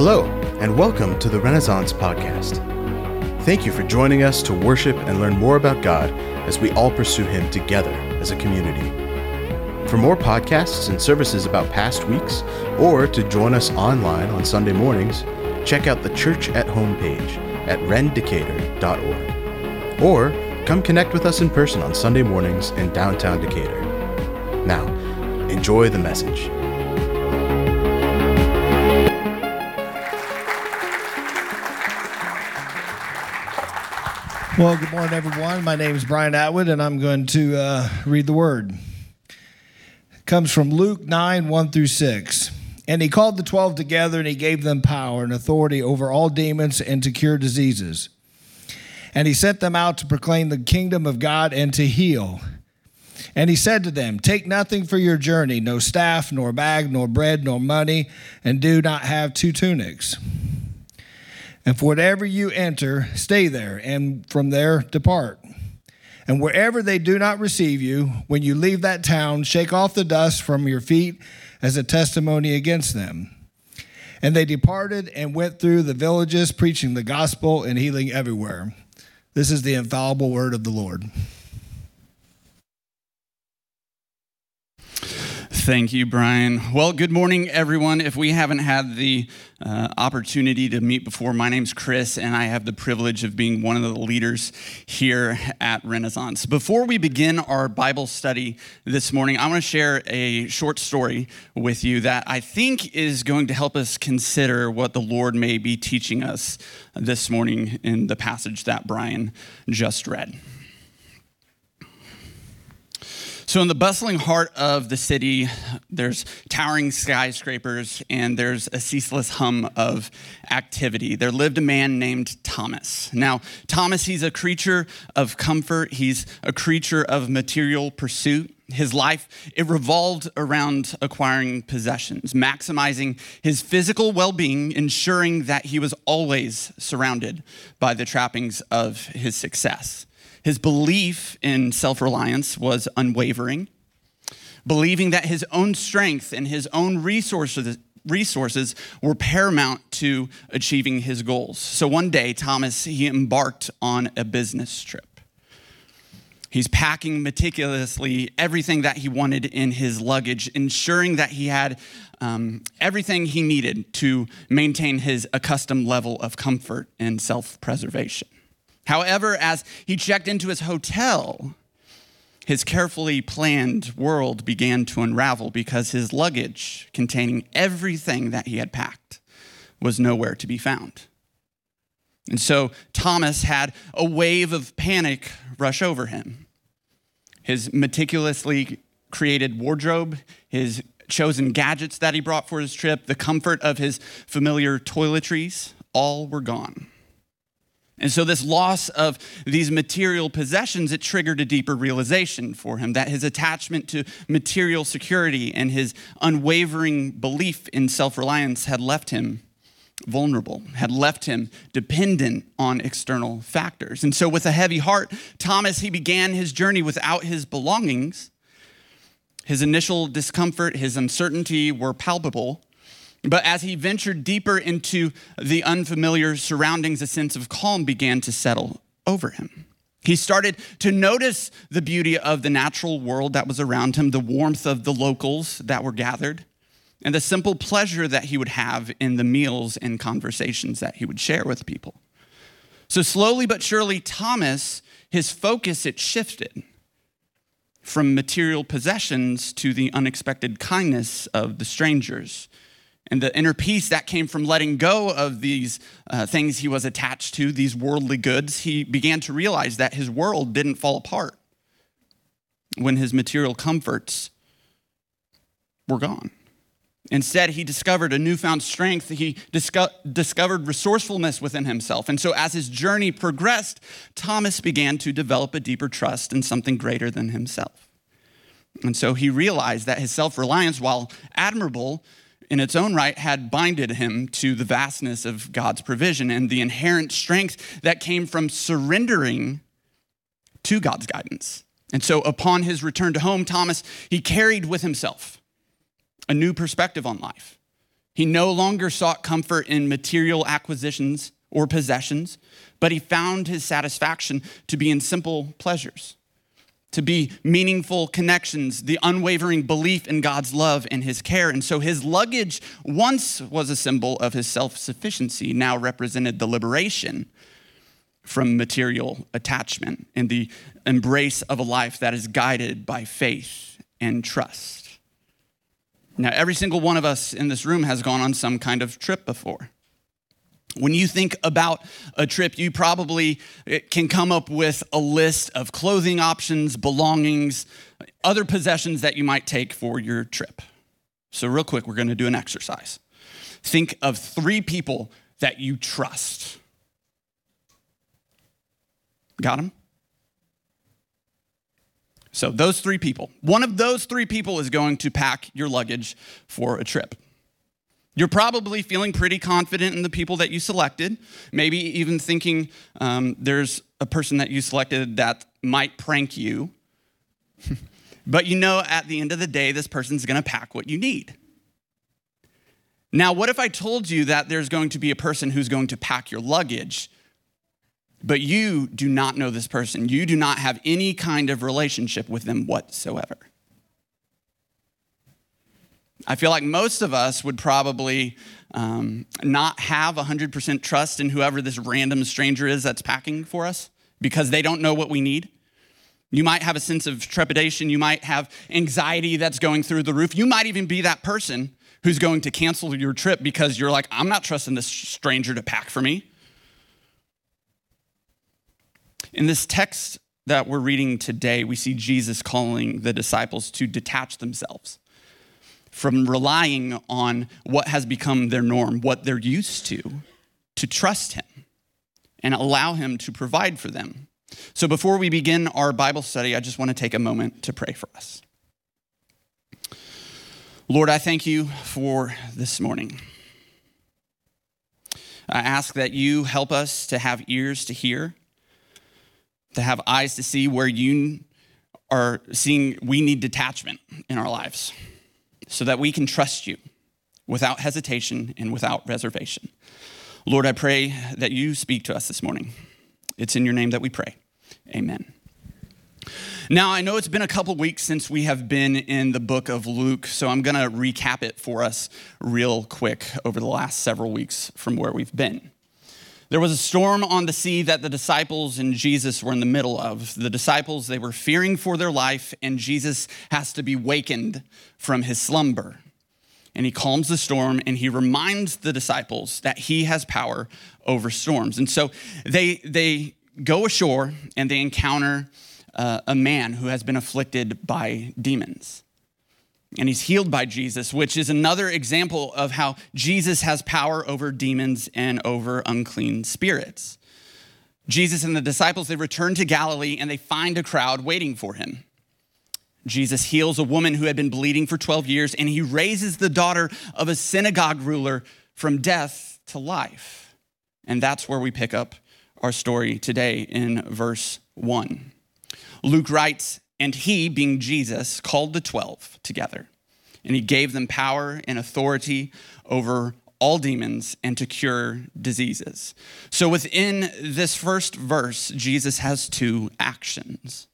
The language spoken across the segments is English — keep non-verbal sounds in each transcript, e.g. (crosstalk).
Hello, and welcome to the Renaissance Podcast. Thank you for joining us to worship and learn more about God as we all pursue Him together as a community. For more podcasts and services about past weeks, or to join us online on Sunday mornings, check out the Church at Home page at rendecatur.org. Or come connect with us in person on Sunday mornings in downtown Decatur. Now, enjoy the message. Well, good morning, everyone. My name is Brian Atwood, and I'm going to uh, read the word. It comes from Luke 9 1 through 6. And he called the twelve together, and he gave them power and authority over all demons and to cure diseases. And he sent them out to proclaim the kingdom of God and to heal. And he said to them, Take nothing for your journey, no staff, nor bag, nor bread, nor money, and do not have two tunics. And for whatever you enter, stay there, and from there depart. And wherever they do not receive you, when you leave that town, shake off the dust from your feet as a testimony against them. And they departed and went through the villages, preaching the gospel and healing everywhere. This is the infallible word of the Lord. Thank you, Brian. Well, good morning, everyone. If we haven't had the uh, opportunity to meet before, my name's Chris, and I have the privilege of being one of the leaders here at Renaissance. Before we begin our Bible study this morning, I want to share a short story with you that I think is going to help us consider what the Lord may be teaching us this morning in the passage that Brian just read. So, in the bustling heart of the city, there's towering skyscrapers and there's a ceaseless hum of activity. There lived a man named Thomas. Now, Thomas, he's a creature of comfort, he's a creature of material pursuit. His life, it revolved around acquiring possessions, maximizing his physical well being, ensuring that he was always surrounded by the trappings of his success. His belief in self reliance was unwavering, believing that his own strength and his own resources, resources were paramount to achieving his goals. So one day, Thomas, he embarked on a business trip. He's packing meticulously everything that he wanted in his luggage, ensuring that he had um, everything he needed to maintain his accustomed level of comfort and self preservation. However, as he checked into his hotel, his carefully planned world began to unravel because his luggage, containing everything that he had packed, was nowhere to be found. And so Thomas had a wave of panic rush over him. His meticulously created wardrobe, his chosen gadgets that he brought for his trip, the comfort of his familiar toiletries, all were gone. And so, this loss of these material possessions, it triggered a deeper realization for him that his attachment to material security and his unwavering belief in self reliance had left him vulnerable, had left him dependent on external factors. And so, with a heavy heart, Thomas, he began his journey without his belongings. His initial discomfort, his uncertainty were palpable. But as he ventured deeper into the unfamiliar surroundings, a sense of calm began to settle over him. He started to notice the beauty of the natural world that was around him, the warmth of the locals that were gathered, and the simple pleasure that he would have in the meals and conversations that he would share with people. So slowly but surely, Thomas, his focus, it shifted from material possessions to the unexpected kindness of the strangers and the inner peace that came from letting go of these uh, things he was attached to, these worldly goods, he began to realize that his world didn't fall apart when his material comforts were gone. Instead, he discovered a newfound strength. He disco- discovered resourcefulness within himself. And so, as his journey progressed, Thomas began to develop a deeper trust in something greater than himself. And so, he realized that his self reliance, while admirable, in its own right had binded him to the vastness of God's provision and the inherent strength that came from surrendering to God's guidance. And so upon his return to home, Thomas, he carried with himself a new perspective on life. He no longer sought comfort in material acquisitions or possessions, but he found his satisfaction to be in simple pleasures, to be meaningful connections, the unwavering belief in God's love and his care. And so his luggage once was a symbol of his self sufficiency, now represented the liberation from material attachment and the embrace of a life that is guided by faith and trust. Now, every single one of us in this room has gone on some kind of trip before. When you think about a trip, you probably eh, can come up with a list of clothing options, belongings, other possessions that you might take for your trip. So, real quick, we're going to do an exercise. Think of three people that you trust. Got them? So, those three people, one of those three people is going to pack your luggage for a trip. You're probably feeling pretty confident in the people that you selected, maybe even thinking um, there's a person that you selected that might prank you. (laughs) but you know, at the end of the day, this person's gonna pack what you need. Now, what if I told you that there's going to be a person who's going to pack your luggage, but you do not know this person? You do not have any kind of relationship with them whatsoever. I feel like most of us would probably um, not have 100% trust in whoever this random stranger is that's packing for us because they don't know what we need. You might have a sense of trepidation. You might have anxiety that's going through the roof. You might even be that person who's going to cancel your trip because you're like, I'm not trusting this stranger to pack for me. In this text that we're reading today, we see Jesus calling the disciples to detach themselves from relying on what has become their norm, what they're used to, to trust Him and allow Him to provide for them. So before we begin our Bible study, I just want to take a moment to pray for us. Lord, I thank you for this morning. I ask that you help us to have ears to hear, to have eyes to see where you are seeing we need detachment in our lives so that we can trust you without hesitation and without reservation. Lord, I pray that you speak to us this morning. It's in your name that we pray. Amen. Now, I know it's been a couple weeks since we have been in the book of Luke, so I'm going to recap it for us real quick over the last several weeks from where we've been. There was a storm on the sea that the disciples and Jesus were in the middle of. The disciples, they were fearing for their life, and Jesus has to be wakened from his slumber. And he calms the storm and he reminds the disciples that he has power over storms. And so they, they go ashore and they encounter uh, a man who has been afflicted by demons and he's healed by Jesus, which is another example of how Jesus has power over demons and over unclean spirits. Jesus and the disciples, they return to Galilee and they find a crowd waiting for him. Jesus heals a woman who had been bleeding for 12 years and he raises the daughter of a synagogue ruler from death to life. And that's where we pick up our story today in verse 1. Luke writes, and he, being Jesus, called the 12 together, and he gave them power and authority over all demons and to cure diseases. So within this first verse, Jesus has two actions.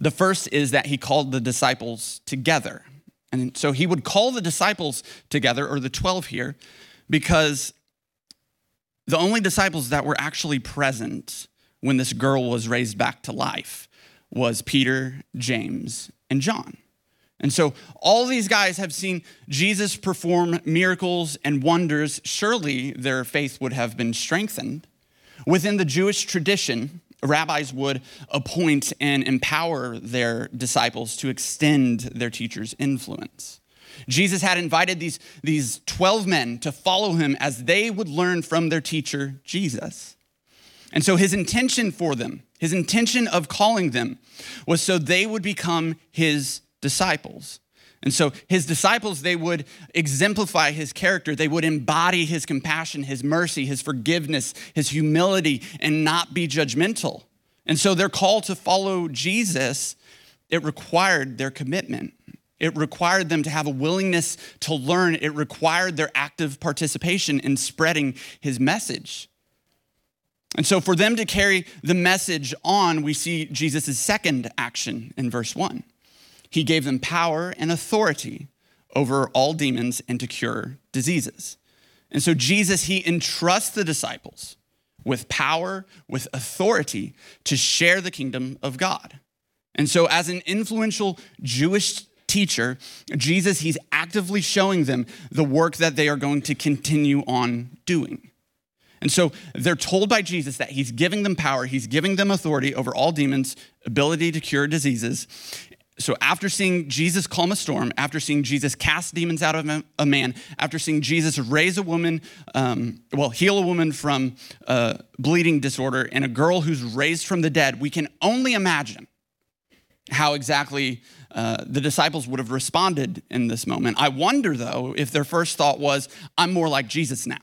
The first is that he called the disciples together. And so he would call the disciples together, or the 12 here, because the only disciples that were actually present when this girl was raised back to life was Peter, James, and John. And so all these guys have seen Jesus perform miracles and wonders. Surely their faith would have been strengthened. Within the Jewish tradition, rabbis would appoint and empower their disciples to extend their teacher's influence. Jesus had invited these, these 12 men to follow him as they would learn from their teacher, Jesus. And so his intention for them his intention of calling them was so they would become his disciples. And so his disciples, they would exemplify his character. They would embody his compassion, his mercy, his forgiveness, his humility, and not be judgmental. And so their call to follow Jesus, it required their commitment. It required them to have a willingness to learn. It required their active participation in spreading his message. And so, for them to carry the message on, we see Jesus' second action in verse 1. He gave them power and authority over all demons and to cure diseases. And so, Jesus, he entrusts the disciples with power, with authority to share the kingdom of God. And so, as an influential Jewish teacher, Jesus, he's actively showing them the work that they are going to continue on doing. And so they're told by Jesus that he's giving them power, he's giving them authority over all demons, ability to cure diseases. So after seeing Jesus calm a storm, after seeing Jesus cast demons out of a man, after seeing Jesus raise a woman, um, well, heal a woman from bleeding disorder, and a girl who's raised from the dead, we can only imagine how exactly uh, the disciples would have responded in this moment. I wonder, though, if their first thought was, I'm more like Jesus now.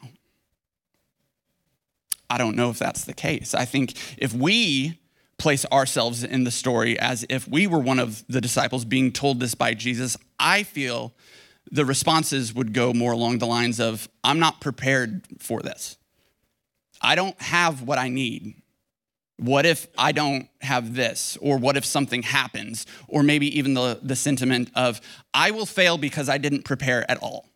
I don't know if that's the case. I think if we place ourselves in the story as if we were one of the disciples being told this by Jesus, I feel the responses would go more along the lines of, I'm not prepared for this. I don't have what I need. What if I don't have this? Or what if something happens? Or maybe even the, the sentiment of, I will fail because I didn't prepare at all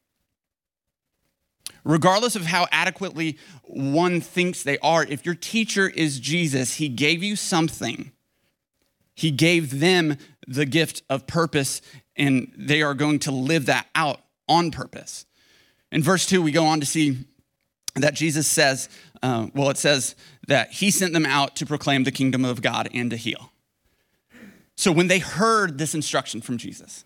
regardless of how adequately one thinks they are, if your teacher is Jesus, he gave you something. He gave them the gift of purpose, and they are going to live that out on purpose. In verse 2, we go on to see that Jesus says, uh, well, it says that he sent them out to proclaim the kingdom of God and to heal. So when they heard this instruction from Jesus,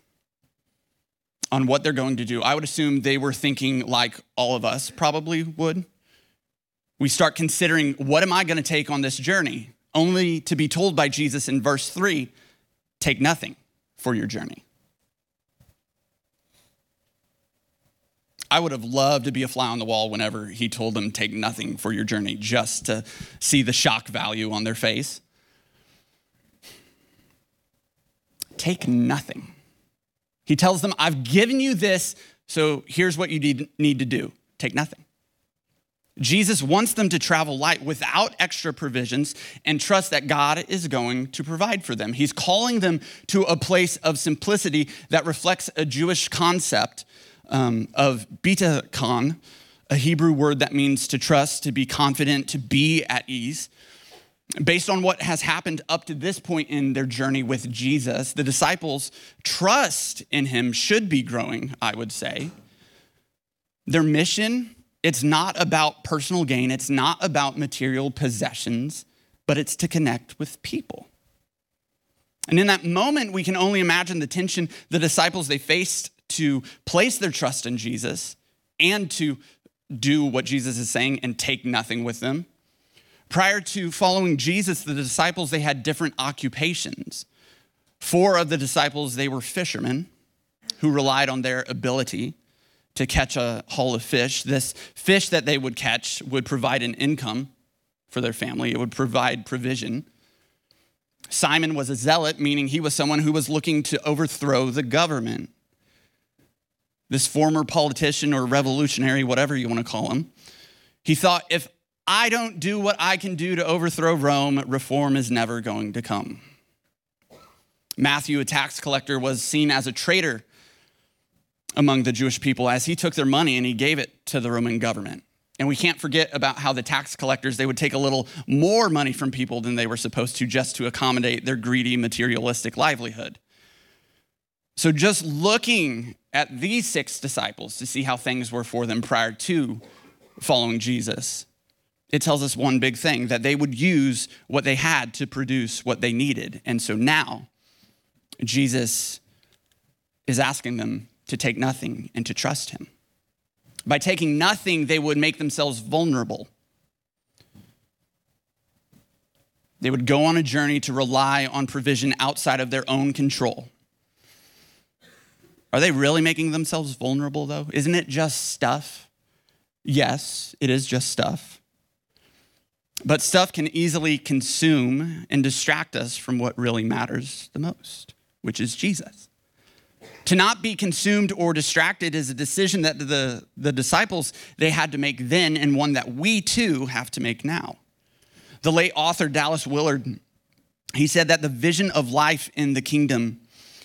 on what they're going to do, I would assume they were thinking like all of us probably would. We start considering what am I going to take on this journey? Only to be told by Jesus in verse 3 take nothing for your journey. I would have loved to be a fly on the wall whenever he told them, take nothing for your journey, just to see the shock value on their face. Take nothing. He tells them, I've given you this, so here's what you need to do take nothing. Jesus wants them to travel light without extra provisions and trust that God is going to provide for them. He's calling them to a place of simplicity that reflects a Jewish concept um, of bitachon, a Hebrew word that means to trust, to be confident, to be at ease. Based on what has happened up to this point in their journey with Jesus, the disciples' trust in him should be growing, I would say. Their mission, it's not about personal gain, it's not about material possessions, but it's to connect with people. And in that moment, we can only imagine the tension the disciples they faced to place their trust in Jesus and to do what Jesus is saying and take nothing with them. Prior to following Jesus, the disciples, they had different occupations. Four of the disciples, they were fishermen who relied on their ability to catch a haul of fish. This fish that they would catch would provide an income for their family, it would provide provision. Simon was a zealot, meaning he was someone who was looking to overthrow the government. This former politician or revolutionary, whatever you want to call him, he thought if I don't do what I can do to overthrow Rome, reform is never going to come. Matthew, a tax collector, was seen as a traitor among the Jewish people as he took their money and he gave it to the Roman government. And we can't forget about how the tax collectors, they would take a little more money from people than they were supposed to just to accommodate their greedy, materialistic livelihood. So, just looking at these six disciples to see how things were for them prior to following Jesus, it tells us one big thing that they would use what they had to produce what they needed. And so now, Jesus is asking them to take nothing and to trust him. By taking nothing, they would make themselves vulnerable. They would go on a journey to rely on provision outside of their own control. Are they really making themselves vulnerable, though? Isn't it just stuff? Yes, it is just stuff. But stuff can easily consume and distract us from what really matters the most, which is Jesus. To not be consumed or distracted is a decision that the, the disciples they had to make then and one that we too have to make now. The late author Dallas Willard, he said that the vision of life in the kingdom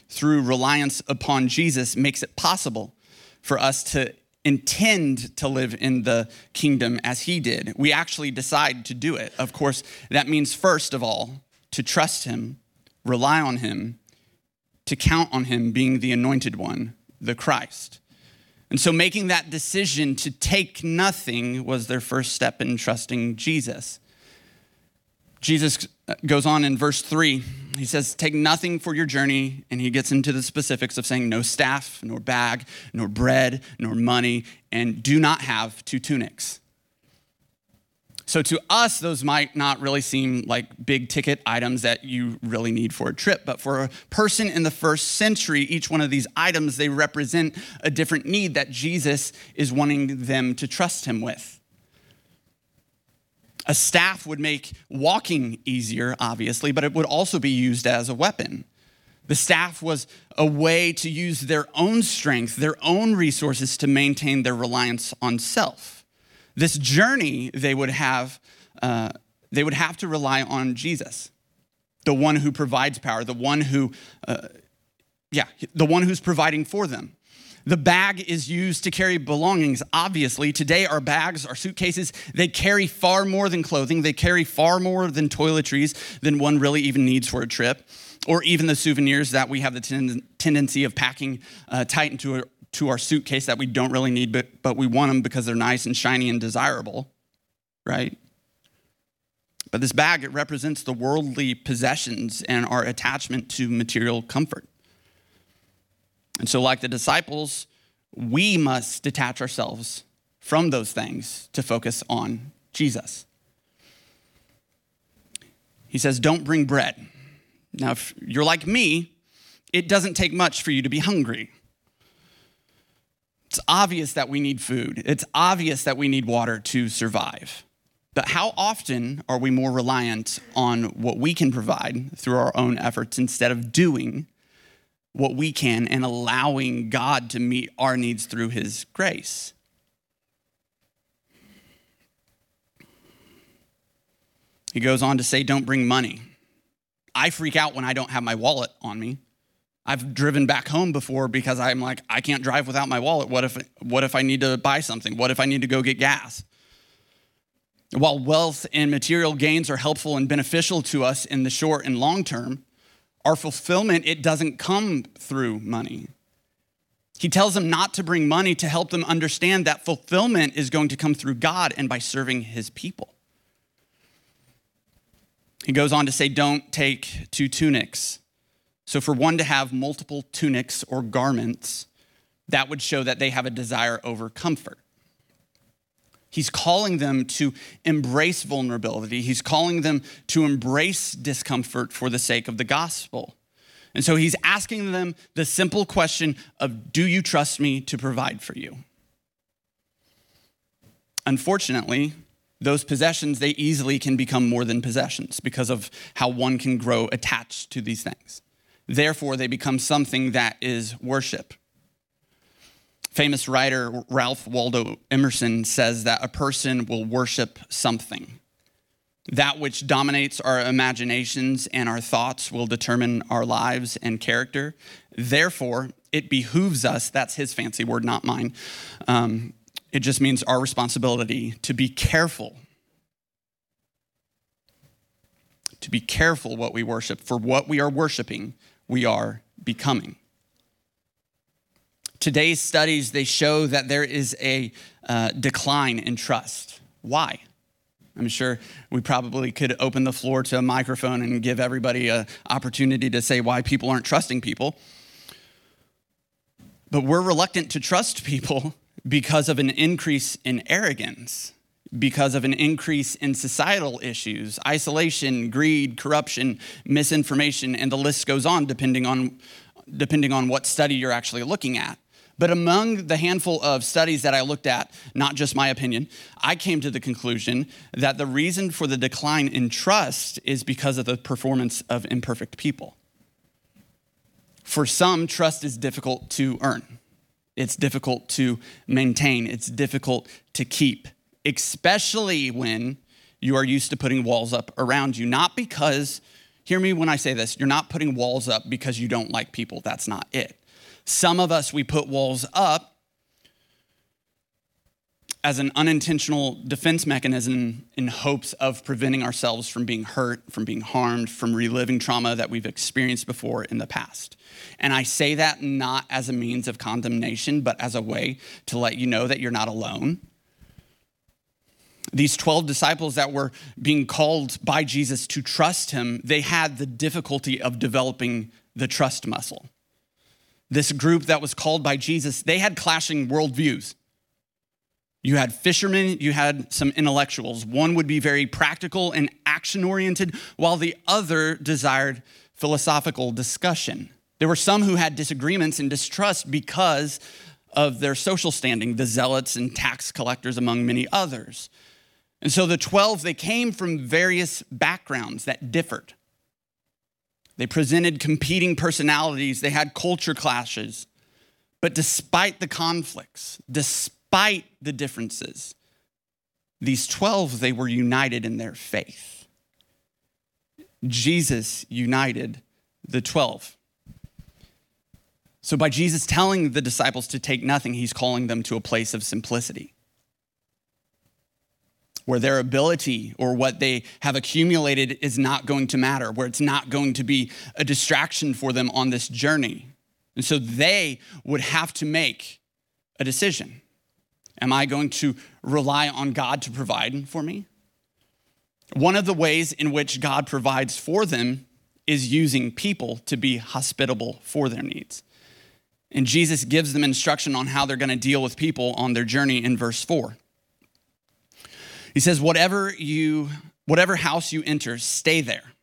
through reliance upon Jesus makes it possible for us to intend to live in the kingdom as he did. We actually decide to do it. Of course, that means first of all to trust him, rely on him, to count on him being the anointed one, the Christ. And so making that decision to take nothing was their first step in trusting Jesus. Jesus goes on in verse 3. He says, Take nothing for your journey. And he gets into the specifics of saying, No staff, nor bag, nor bread, nor money, and do not have two tunics. So to us, those might not really seem like big ticket items that you really need for a trip. But for a person in the first century, each one of these items, they represent a different need that Jesus is wanting them to trust him with. A staff would make walking easier, obviously, but it would also be used as a weapon. The staff was a way to use their own strength, their own resources to maintain their reliance on self. This journey they would have, uh, they would have to rely on Jesus, the one who provides power, the one who, uh, yeah, the one who's providing for them. The bag is used to carry belongings, obviously. Today, our bags, our suitcases, they carry far more than clothing. They carry far more than toiletries than one really even needs for a trip, or even the souvenirs that we have the ten- tendency of packing uh, tight into a, to our suitcase that we don't really need, but, but we want them because they're nice and shiny and desirable, right? But this bag, it represents the worldly possessions and our attachment to material comfort. And so, like the disciples, we must detach ourselves from those things to focus on Jesus. He says, Don't bring bread. Now, if you're like me, it doesn't take much for you to be hungry. It's obvious that we need food, it's obvious that we need water to survive. But how often are we more reliant on what we can provide through our own efforts instead of doing what we can and allowing God to meet our needs through His grace. He goes on to say, Don't bring money. I freak out when I don't have my wallet on me. I've driven back home before because I'm like, I can't drive without my wallet. What if, what if I need to buy something? What if I need to go get gas? While wealth and material gains are helpful and beneficial to us in the short and long term, our fulfillment, it doesn't come through money. He tells them not to bring money to help them understand that fulfillment is going to come through God and by serving his people. He goes on to say, Don't take two tunics. So, for one to have multiple tunics or garments, that would show that they have a desire over comfort. He's calling them to embrace vulnerability. He's calling them to embrace discomfort for the sake of the gospel. And so he's asking them the simple question of Do you trust me to provide for you? Unfortunately, those possessions, they easily can become more than possessions because of how one can grow attached to these things. Therefore, they become something that is worship Famous writer Ralph Waldo Emerson says that a person will worship something. That which dominates our imaginations and our thoughts will determine our lives and character. Therefore, it behooves us, that's his fancy word, not mine. Um, it just means our responsibility to be careful. To be careful what we worship, for what we are worshiping, we are becoming. Today's studies, they show that there is a uh, decline in trust. Why? I'm sure we probably could open the floor to a microphone and give everybody an opportunity to say why people aren't trusting people. But we're reluctant to trust people because of an increase in arrogance, because of an increase in societal issues, isolation, greed, corruption, misinformation, and the list goes on depending on, depending on what study you're actually looking at. But among the handful of studies that I looked at, not just my opinion, I came to the conclusion that the reason for the decline in trust is because of the performance of imperfect people. For some, trust is difficult to earn. It's difficult to maintain. It's difficult to keep, especially when you are used to putting walls up around you. Not because, hear me when I say this, you're not putting walls up because you don't like people. That's not it. Some of us, we put walls up as an unintentional defense mechanism in hopes of preventing ourselves from being hurt, from being harmed, from reliving trauma that we've experienced before in the past. And I say that not as a means of condemnation, but as a way to let you know that you're not alone. These 12 disciples that were being called by Jesus to trust him, they had the difficulty of developing the trust muscle. This group that was called by Jesus, they had clashing worldviews. You had fishermen, you had some intellectuals. One would be very practical and action oriented, while the other desired philosophical discussion. There were some who had disagreements and distrust because of their social standing, the zealots and tax collectors, among many others. And so the 12, they came from various backgrounds that differed. They presented competing personalities, they had culture clashes. But despite the conflicts, despite the differences, these 12, they were united in their faith. Jesus united the 12. So, by Jesus telling the disciples to take nothing, he's calling them to a place of simplicity where their ability or what they have accumulated is not going to matter, where it's not going to be a distraction for them on this journey. And so they would have to make a decision. Am I going to rely on God to provide for me? One of the ways in which God provides for them is using people to be hospitable for their needs. And Jesus gives them instruction on how they're going to deal with people on their journey in verse 4. He says, "Whatever you whatever house you enter, stay there.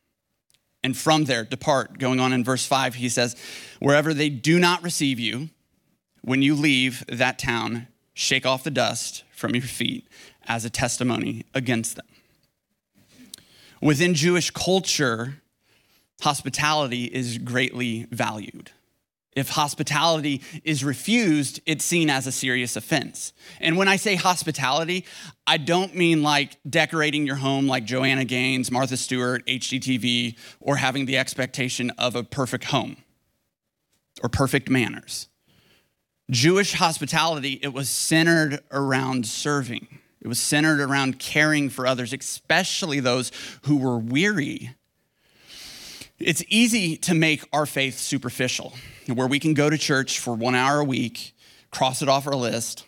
And from there depart." Going on in verse 5, he says, "Wherever they do not receive you, when you leave that town, shake off the dust from your feet as a testimony against them. Within Jewish culture, hospitality is greatly valued. If hospitality is refused, it's seen as a serious offense. And when I say hospitality, I don't mean like decorating your home like Joanna Gaines, Martha Stewart, HGTV, or having the expectation of a perfect home or perfect manners. Jewish hospitality, it was centered around serving. It was centered around caring for others, especially those who were weary. It's easy to make our faith superficial, where we can go to church for one hour a week, cross it off our list,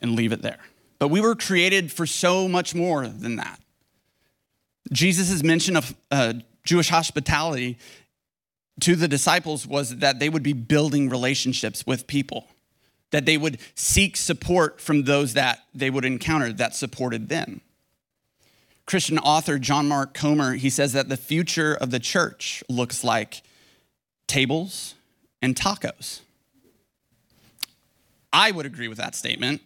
and leave it there. But we were created for so much more than that. Jesus' mention of uh, Jewish hospitality to the disciples was that they would be building relationships with people, that they would seek support from those that they would encounter that supported them. Christian author John Mark Comer, he says that the future of the church looks like tables and tacos. I would agree with that statement.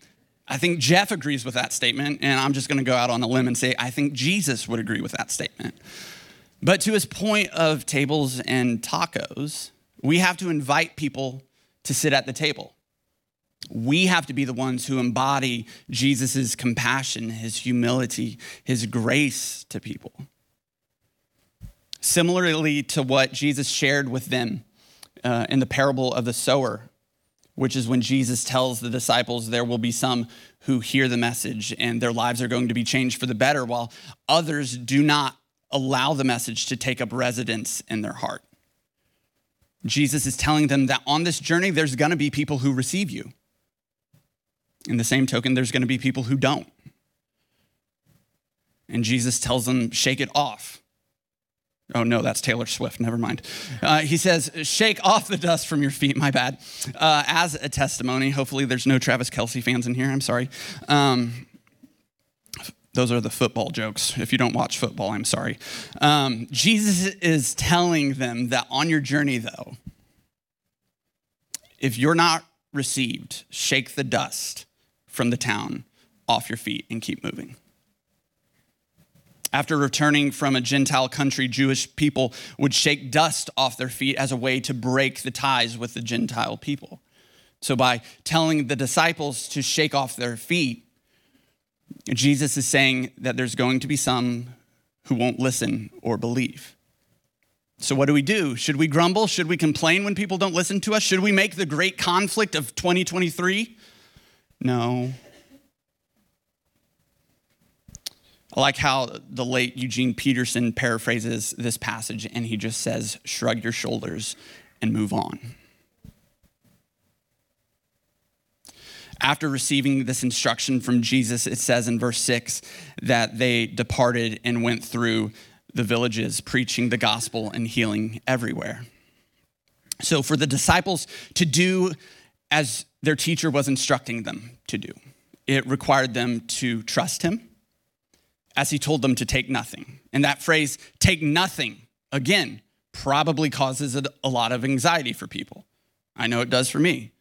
I think Jeff agrees with that statement, and I'm just going to go out on a limb and say I think Jesus would agree with that statement. But to his point of tables and tacos, we have to invite people to sit at the table. We have to be the ones who embody Jesus' compassion, his humility, his grace to people. Similarly to what Jesus shared with them uh, in the parable of the sower, which is when Jesus tells the disciples there will be some who hear the message and their lives are going to be changed for the better, while others do not allow the message to take up residence in their heart. Jesus is telling them that on this journey, there's gonna be people who receive you. In the same token, there's gonna be people who don't. And Jesus tells them, shake it off. Oh no, that's Taylor Swift. Never mind. Uh, he says, "Shake off the dust from your feet." My bad. Uh, as a testimony, hopefully there's no Travis Kelce fans in here. I'm sorry. Um, those are the football jokes. If you don't watch football, I'm sorry. Um, Jesus is telling them that on your journey, though, if you're not received, shake the dust from the town off your feet and keep moving. After returning from a Gentile country, Jewish people would shake dust off their feet as a way to break the ties with the Gentile people. So, by telling the disciples to shake off their feet, Jesus is saying that there's going to be some who won't listen or believe. So, what do we do? Should we grumble? Should we complain when people don't listen to us? Should we make the great conflict of 2023? No. I like how the late Eugene Peterson paraphrases this passage and he just says, shrug your shoulders and move on. After receiving this instruction from Jesus, it says in verse 6 that they departed and went through the villages, preaching the gospel and healing everywhere. So, for the disciples to do as their teacher was instructing them to do, it required them to trust him as he told them to take nothing. And that phrase, take nothing, again, probably causes a lot of anxiety for people. I know it does for me.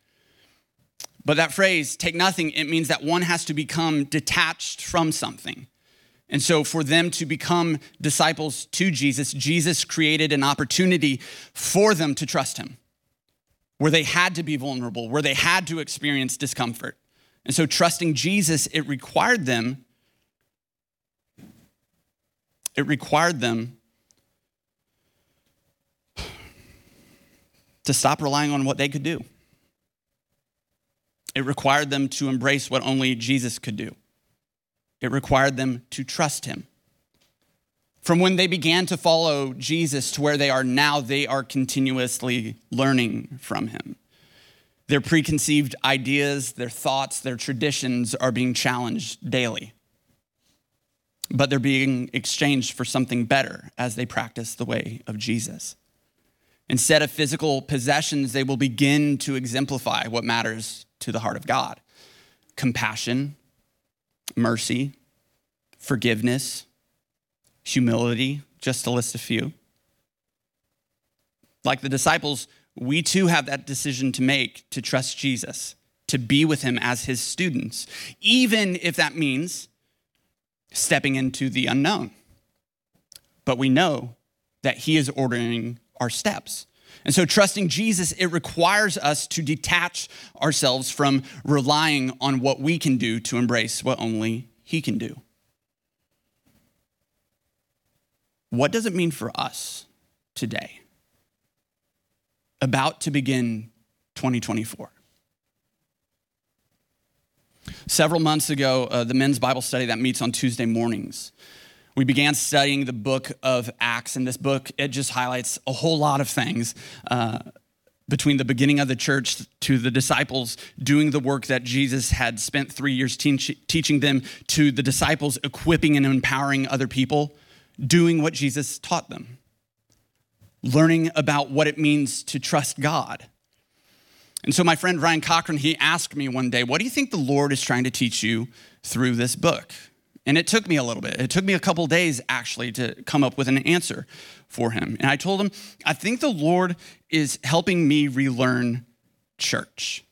But that phrase, take nothing, it means that one has to become detached from something. And so, for them to become disciples to Jesus, Jesus created an opportunity for them to trust him, where they had to be vulnerable, where they had to experience discomfort. And so, trusting Jesus, it required them it required them to stop relying on what they could do. It required them to embrace what only Jesus could do. It required them to trust him. From when they began to follow Jesus to where they are now, they are continuously learning from him. Their preconceived ideas, their thoughts, their traditions are being challenged daily but they're being exchanged for something better as they practice the way of Jesus. Instead of physical possessions, they will begin to exemplify what matters to the heart of God compassion, mercy, forgiveness, humility, just to list a few. Like the disciples, we too have that decision to make to trust Jesus, to be with him as his students, even if that means stepping into the unknown. But we know that He is ordering our steps. And so, trusting Jesus, it requires us to detach ourselves from relying on what we can do to embrace what only He can do. What does it mean for us today? About to begin 2024. Several months ago, uh, the men's Bible study that meets on Tuesday mornings, we began studying the book of Acts. And this book, it just highlights a whole lot of things. Uh, between the beginning of the church to the disciples doing the work that Jesus had spent three years teach, teaching them, to the disciples equipping and empowering other people, doing what Jesus taught them, learning about what it means to trust God, and so my friend Ryan Cochran, he asked me one day, what do you think the Lord is trying to teach you through this book? And it took me a little bit. It took me a couple days actually to come up with an answer for him. And I told him, I think the Lord is helping me relearn church.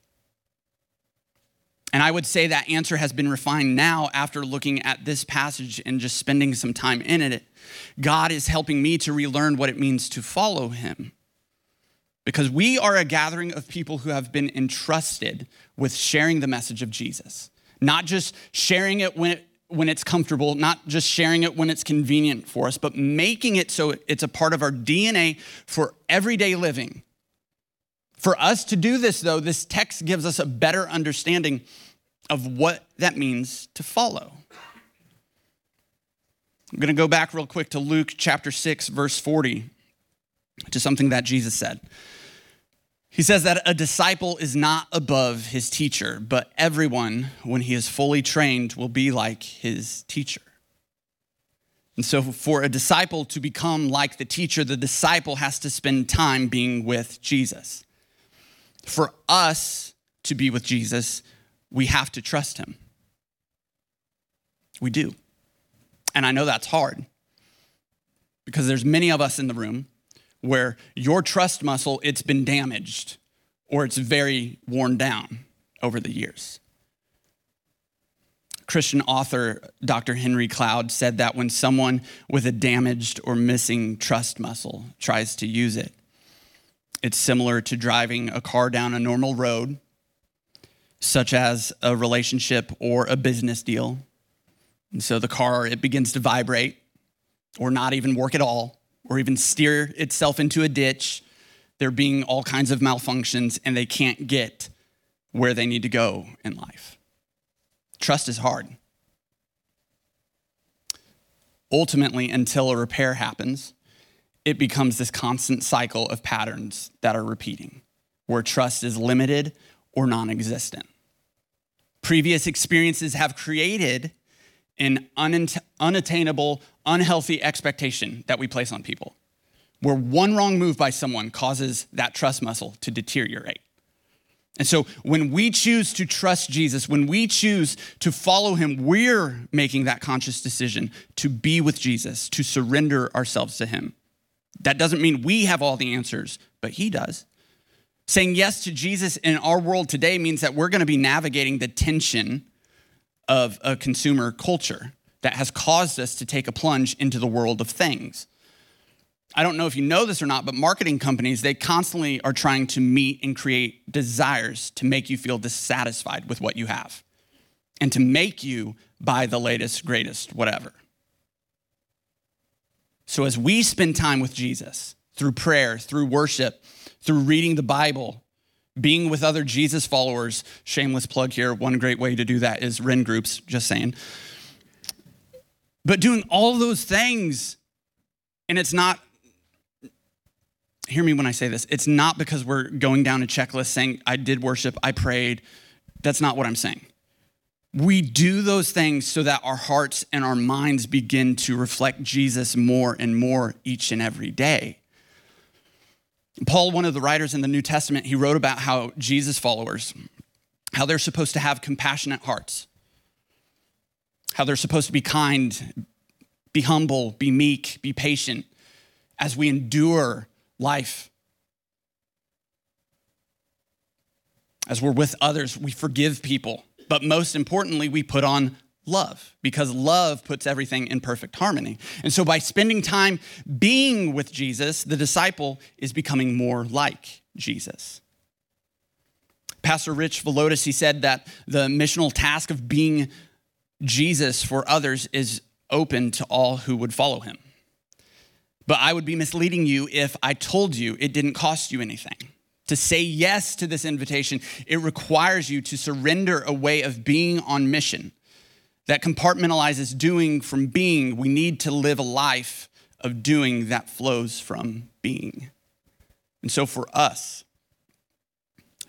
And I would say that answer has been refined now after looking at this passage and just spending some time in it. God is helping me to relearn what it means to follow him because we are a gathering of people who have been entrusted with sharing the message of Jesus, not just sharing it when, it, when it's comfortable, not just sharing it when it's convenient for us, but making it so it's a part of our DNA for everyday living. For us to do this, though, this text gives us a better understanding of what that means to follow. I'm going to go back real quick to Luke chapter 6, verse 40, to something that Jesus said. He says that a disciple is not above his teacher, but everyone, when he is fully trained, will be like his teacher. And so, for a disciple to become like the teacher, the disciple has to spend time being with Jesus. For us to be with Jesus, we have to trust him. We do. And I know that's hard because there's many of us in the room where your trust muscle it's been damaged or it's very worn down over the years. Christian author Dr. Henry Cloud said that when someone with a damaged or missing trust muscle tries to use it, it's similar to driving a car down a normal road, such as a relationship or a business deal. And so the car, it begins to vibrate or not even work at all, or even steer itself into a ditch. There being all kinds of malfunctions, and they can't get where they need to go in life. Trust is hard. Ultimately, until a repair happens, it becomes this constant cycle of patterns that are repeating, where trust is limited or non existent. Previous experiences have created an unattainable, unhealthy expectation that we place on people, where one wrong move by someone causes that trust muscle to deteriorate. And so when we choose to trust Jesus, when we choose to follow him, we're making that conscious decision to be with Jesus, to surrender ourselves to him. That doesn't mean we have all the answers, but he does. Saying yes to Jesus in our world today means that we're going to be navigating the tension of a consumer culture that has caused us to take a plunge into the world of things. I don't know if you know this or not, but marketing companies, they constantly are trying to meet and create desires to make you feel dissatisfied with what you have and to make you buy the latest, greatest, whatever. So as we spend time with Jesus through prayer, through worship, through reading the Bible, being with other Jesus followers, shameless plug here, one great way to do that is Ren groups, just saying. But doing all those things, and it's not, hear me when I say this, it's not because we're going down a checklist saying, I did worship, I prayed. That's not what I'm saying. We do those things so that our hearts and our minds begin to reflect Jesus more and more each and every day. Paul, one of the writers in the New Testament, he wrote about how Jesus followers, how they're supposed to have compassionate hearts, how they're supposed to be kind, be humble, be meek, be patient as we endure life. As we're with others, we forgive people. But most importantly, we put on love because love puts everything in perfect harmony. And so by spending time being with Jesus, the disciple is becoming more like Jesus. Pastor Rich Villodas, he said that the missional task of being Jesus for others is open to all who would follow him. But I would be misleading you if I told you it didn't cost you anything. To say yes to this invitation, it requires you to surrender a way of being on mission that compartmentalizes doing from being, we need to live a life of doing that flows from being. And so for us,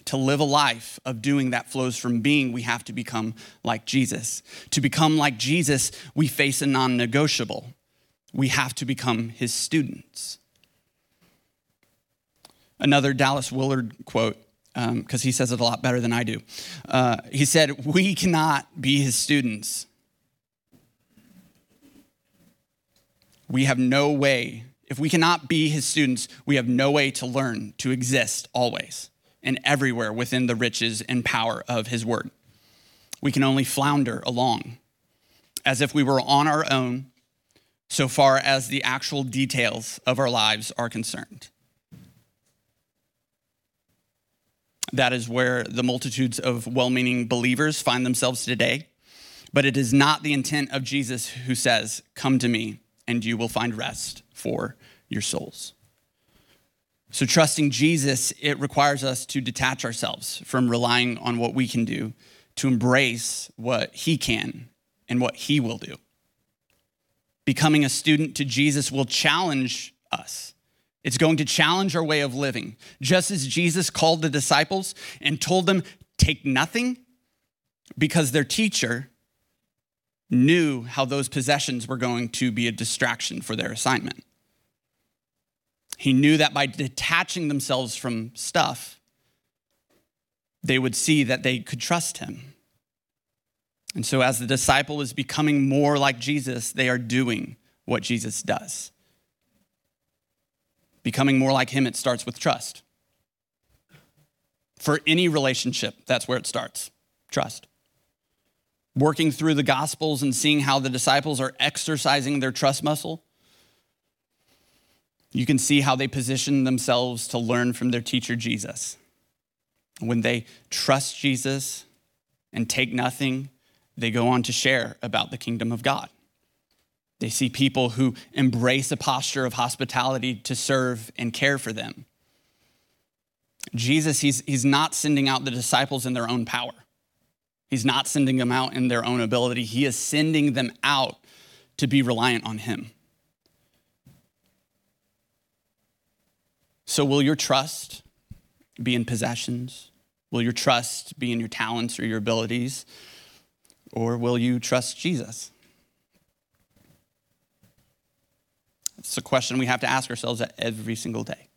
to live a life of doing that flows from being, we have to become like Jesus. To become like Jesus, we face a non negotiable. We have to become his students. Another Dallas Willard quote, because um, he says it a lot better than I do. Uh, he said, We cannot be his students we have no way, if we cannot be his students, we have no way to learn to exist always and everywhere within the riches and power of his word. We can only flounder along as if we were on our own so far as the actual details of our lives are concerned. That is where the multitudes of well meaning believers find themselves today. But it is not the intent of Jesus who says, Come to me and you will find rest for your souls. So, trusting Jesus, it requires us to detach ourselves from relying on what we can do to embrace what He can and what He will do. Becoming a student to Jesus will challenge us. It's going to challenge our way of living. Just as Jesus called the disciples and told them, take nothing because their teacher knew how those possessions were going to be a distraction for their assignment. He knew that by detaching themselves from stuff, they would see that they could trust him. And so, as the disciple is becoming more like Jesus, they are doing what Jesus does. Becoming more like him, it starts with trust. For any relationship, that's where it starts trust. Working through the Gospels and seeing how the disciples are exercising their trust muscle, you can see how they position themselves to learn from their teacher, Jesus. When they trust Jesus and take nothing, they go on to share about the kingdom of God. They see people who embrace a posture of hospitality to serve and care for them. Jesus, he's, he's not sending out the disciples in their own power. He's not sending them out in their own ability. He is sending them out to be reliant on Him. So, will your trust be in possessions? Will your trust be in your talents or your abilities? Or will you trust Jesus? It's a question we have to ask ourselves every single day.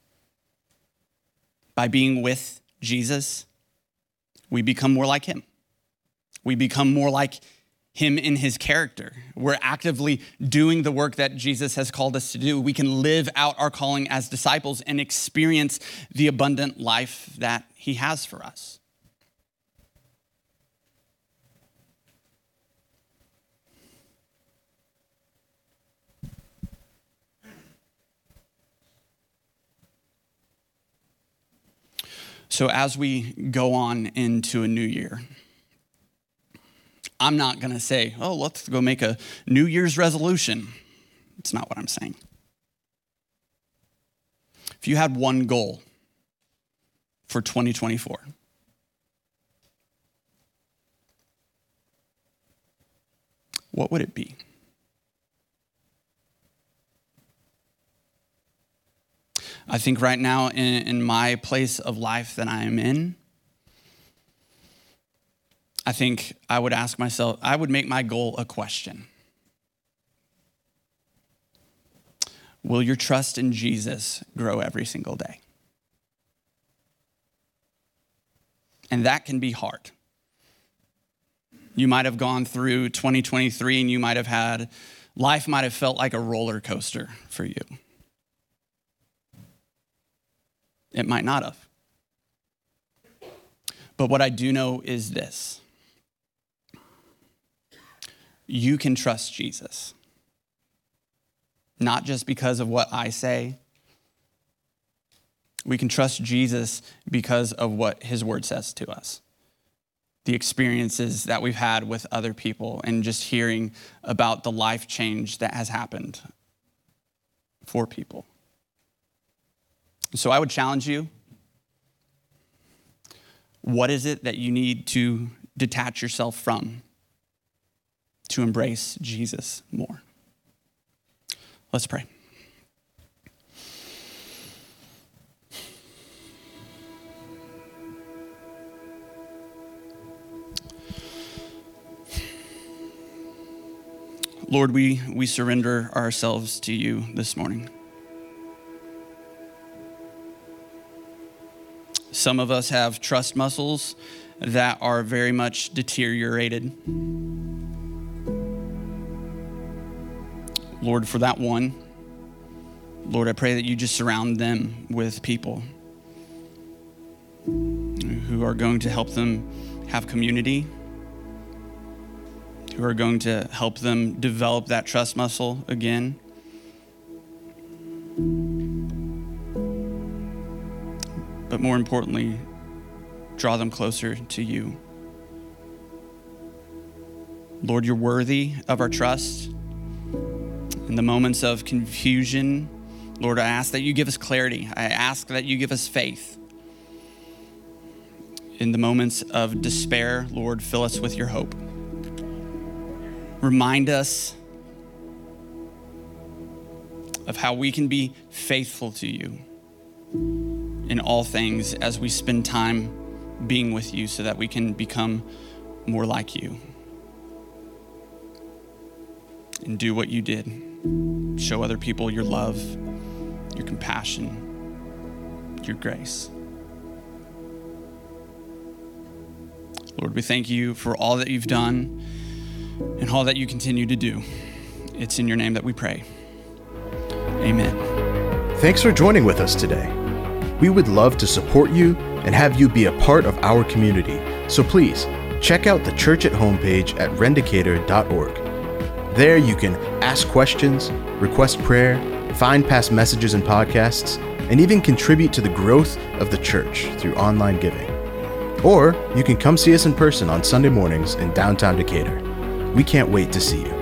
By being with Jesus, we become more like him. We become more like him in his character. We're actively doing the work that Jesus has called us to do. We can live out our calling as disciples and experience the abundant life that he has for us. So, as we go on into a new year, I'm not going to say, oh, let's go make a New Year's resolution. It's not what I'm saying. If you had one goal for 2024, what would it be? I think right now, in, in my place of life that I am in, I think I would ask myself, I would make my goal a question. Will your trust in Jesus grow every single day? And that can be hard. You might have gone through 2023 and you might have had, life might have felt like a roller coaster for you. It might not have. But what I do know is this you can trust Jesus. Not just because of what I say. We can trust Jesus because of what his word says to us. The experiences that we've had with other people and just hearing about the life change that has happened for people. So I would challenge you what is it that you need to detach yourself from to embrace Jesus more? Let's pray. Lord, we, we surrender ourselves to you this morning. Some of us have trust muscles that are very much deteriorated. Lord, for that one, Lord, I pray that you just surround them with people who are going to help them have community, who are going to help them develop that trust muscle again. But more importantly, draw them closer to you. Lord, you're worthy of our trust. In the moments of confusion, Lord, I ask that you give us clarity. I ask that you give us faith. In the moments of despair, Lord, fill us with your hope. Remind us of how we can be faithful to you in all things as we spend time being with you so that we can become more like you and do what you did. Show other people your love, your compassion, your grace. Lord, we thank you for all that you've done and all that you continue to do. It's in your name that we pray. Amen. Thanks for joining with us today. We would love to support you and have you be a part of our community. So please check out the Church at Home page at rendicator.org. There you can ask questions, request prayer, find past messages and podcasts, and even contribute to the growth of the church through online giving. Or you can come see us in person on Sunday mornings in downtown Decatur. We can't wait to see you.